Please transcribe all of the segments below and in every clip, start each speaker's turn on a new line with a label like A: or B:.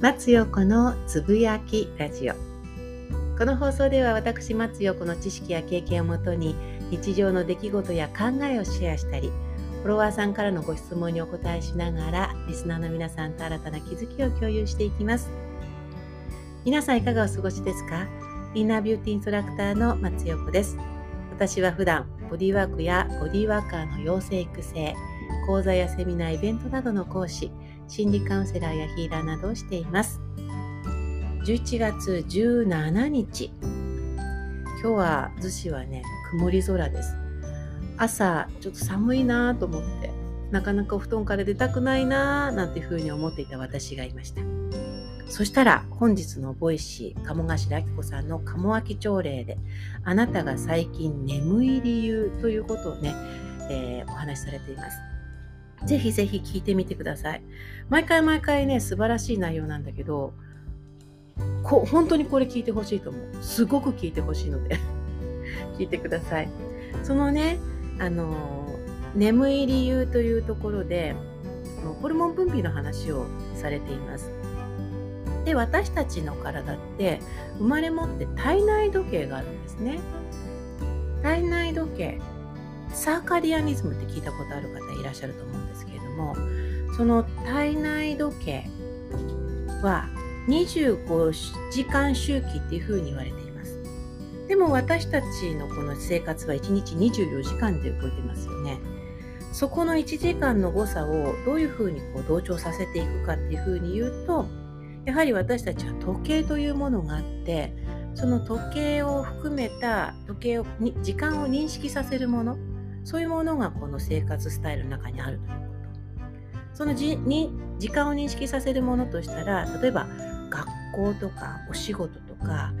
A: 松陽子のつぶやきラジオ。この放送では私松陽子の知識や経験をもとに日常の出来事や考えをシェアしたりフォロワーさんからのご質問にお答えしながらリスナーの皆さんと新たな気づきを共有していきます。皆さんいかがお過ごしですか？インナービューティーインストラクターの松陽子です。私は普段ボディワークやボディワーカーの養成育成講座やセミナーイベントなどの講師心理カウンセラーやヒーラーなどをしています。11月17日。今日は逗子はね曇り空です。朝ちょっと寒いなと思ってなかなかお布団から出たくないななんていうふうに思っていた私がいました。そしたら本日の Voicy 鴨頭明子さんの鴨明朝礼であなたが最近眠い理由ということをね、えー、お話しされています。ぜひぜひ聞いてみてください。毎回毎回ね、素晴らしい内容なんだけど、こ本当にこれ聞いてほしいと思う。すごく聞いてほしいので 聞いてください。そのね、あの、眠い理由というところで、ホルモン分泌の話をされています。で、私たちの体って生まれ持って体内時計があるんですね。体内時計サーカディアニズムって聞いたことある方いらっしゃると思うんですけれどもその体内時計は25時間周期っていうふうに言われています。でも私たちのこの生活は1日24時間で動いてますよね。そこの1時間の誤差をどういうふうにこう同調させていくかっていうふうに言うとやはり私たちは時計というものがあってその時計を含めた時計をに時間を認識させるものそういうものがこの生活スタイルの中にあるということそのじに時間を認識させるものとしたら例えば学校とかお仕事とか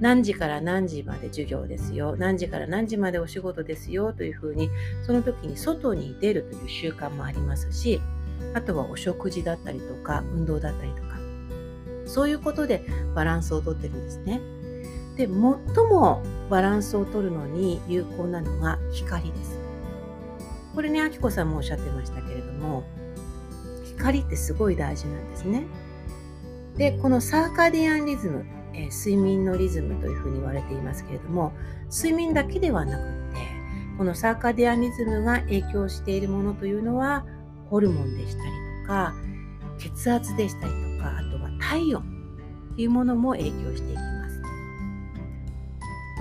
A: 何時から何時まで授業ですよ何時から何時までお仕事ですよというふうにその時に外に出るという習慣もありますしあとはお食事だったりとか運動だったりとかそういうことでバランスをとってるんですね。で最もバランスを取るのに有効なのが光です。これね、あきこさんもおっしゃってましたけれども、光ってすごい大事なんですね。で、このサーカディアンリズム、えー、睡眠のリズムというふうに言われていますけれども、睡眠だけではなくって、このサーカディアンリズムが影響しているものというのは、ホルモンでしたりとか、血圧でしたりとか、あとは体温というものも影響していきます。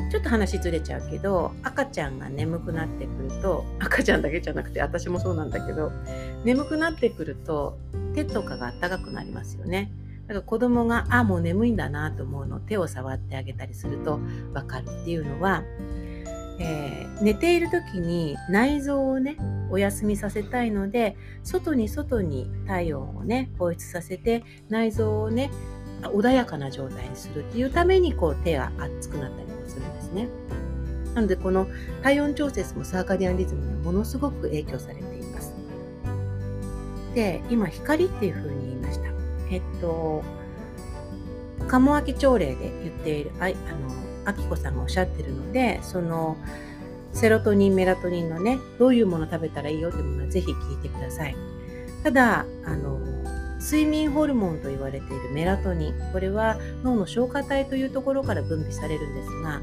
A: ちょっと話ずれちゃうけど赤ちゃんが眠くなってくると赤ちゃんだけじゃなくて私もそうなんだけど眠くなってくると手とかが暖かくなりますよね。だから子供があもう眠いんだなと思うの手を触ってあげたりすると分かるっていうのは、えー、寝ている時に内臓をねお休みさせたいので外に外に体温をね放出させて内臓をね穏やかな状態にするっていうためにこう手が熱くなったりするんですね。なのでこの体温調節もサーカディアンリズムにはものすごく影響されています。で、今光っていうふうに言いました。えっと、鴨明朝礼で言っている、ああの、あきこさんがおっしゃってるので、その、セロトニン、メラトニンのね、どういうもの食べたらいいよというものはぜひ聞いてください。ただ、あの、睡眠ホルモンと言われているメラトニン。これは脳の消化体というところから分泌されるんですが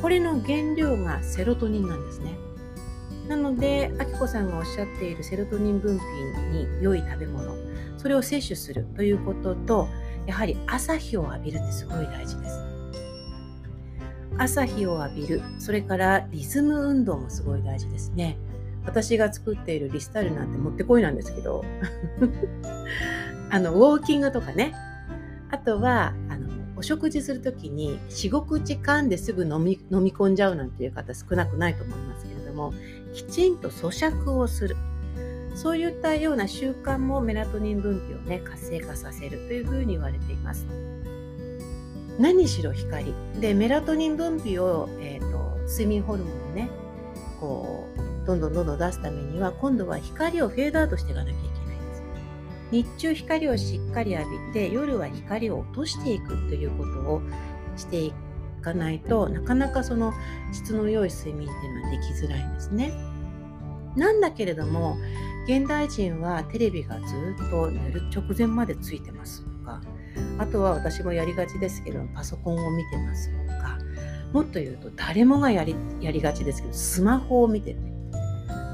A: これの原料がセロトニンなんですね。なのであきこさんがおっしゃっているセロトニン分泌に良い食べ物それを摂取するということとやはり朝日を浴びるってすごい大事です。朝日を浴びるそれからリズム運動もすごい大事ですね。私が作っているリスタルなんてもってこいなんですけど。あのウォーキングとかね。あとはあのお食事する時に45口噛んですぐ飲み飲み込んじゃうなんていう方少なくないと思いますけれどもきちんと咀嚼をする。そういったような習慣もメラトニン分泌をね活性化させるというふうに言われています。何しろ光。でメラトニン分泌を、えーと、睡眠ホルモンをねこうどんどんどんどん出すためには今度は光をフェードアウトしていかなきゃいけない。日中光をしっかり浴びて夜は光を落としていくということをしていかないとなかなかその質の良い睡眠っていうのはできづらいんですね。なんだけれども現代人はテレビがずっと寝る直前までついてますとかあとは私もやりがちですけどパソコンを見てますとかもっと言うと誰もがやりやりがちですけどスマホを見てて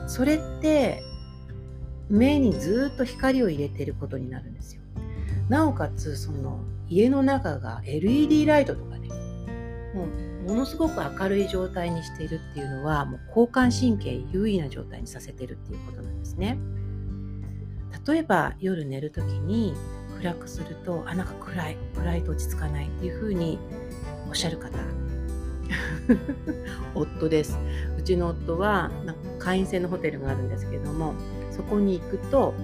A: それって目にずっと光を入れてることになるんですよ。なおかつその家の中が LED ライトとかねもうものすごく明るい状態にしているっていうのはもう交感神経優位な状態にさせてるっていうことなんですね。例えば夜寝る時に暗くするとあなんか暗い暗いと落ち着かないっていうふうにおっしゃる方夫ですうちの夫はなんか会員制のホテルがあるんですけどもそこに行くと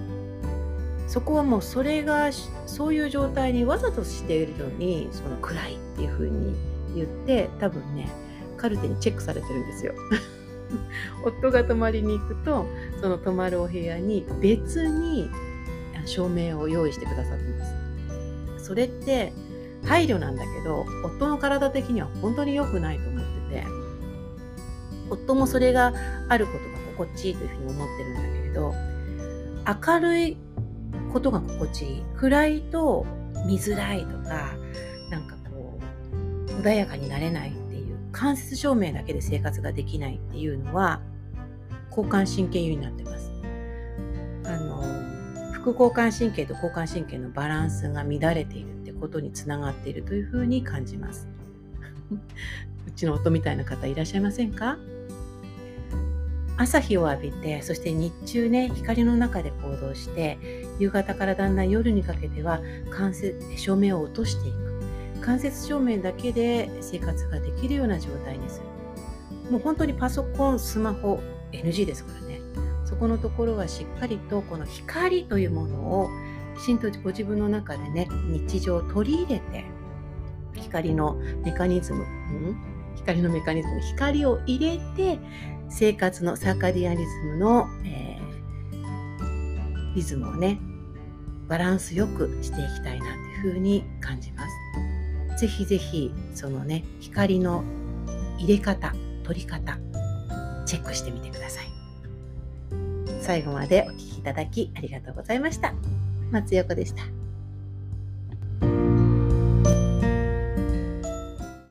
A: そこはもうそれがそういう状態にわざとしているのにその暗いっていうふうに言って多分ねカルテにチェックされてるんですよ。夫が泊まりに行くとその泊まるお部屋に別に照明を用意してくださってますそれって配慮なんだけど夫の体的には本当に良くないと思ってて夫もそれがあることが心地いいというふうに思ってるんだけどれど明るいことが心地いい。暗いと見づらいとかなんかこう穏やかになれないっていう間接照明だけで生活ができないっていうのは交感神経優位になってます。あの副交感神経と交感神経のバランスが乱れているってことにつながっているというふうに感じます。うちの夫みたいな方いらっしゃいませんか？朝日を浴びてそして日中ね光の中で行動して夕方からだんだん夜にかけては間接照明を落としていく。間接照明だけで生活ができるような状態にする。もう本当にパソコンスマホ NG ですからね。そこのところはしっかりとこの光というものをきちんとご自分の中でね日常を取り入れて光のメカニズム、うん、光のメカニズム光を入れて生活のサーカディアリズムの、えー、リズムをねバランスよくしていきたいなというふうに感じます。ぜひぜひそのね光の入れ方取り方チェックしてみてください。最後までお聴きいただきありがとうございました。松横でした。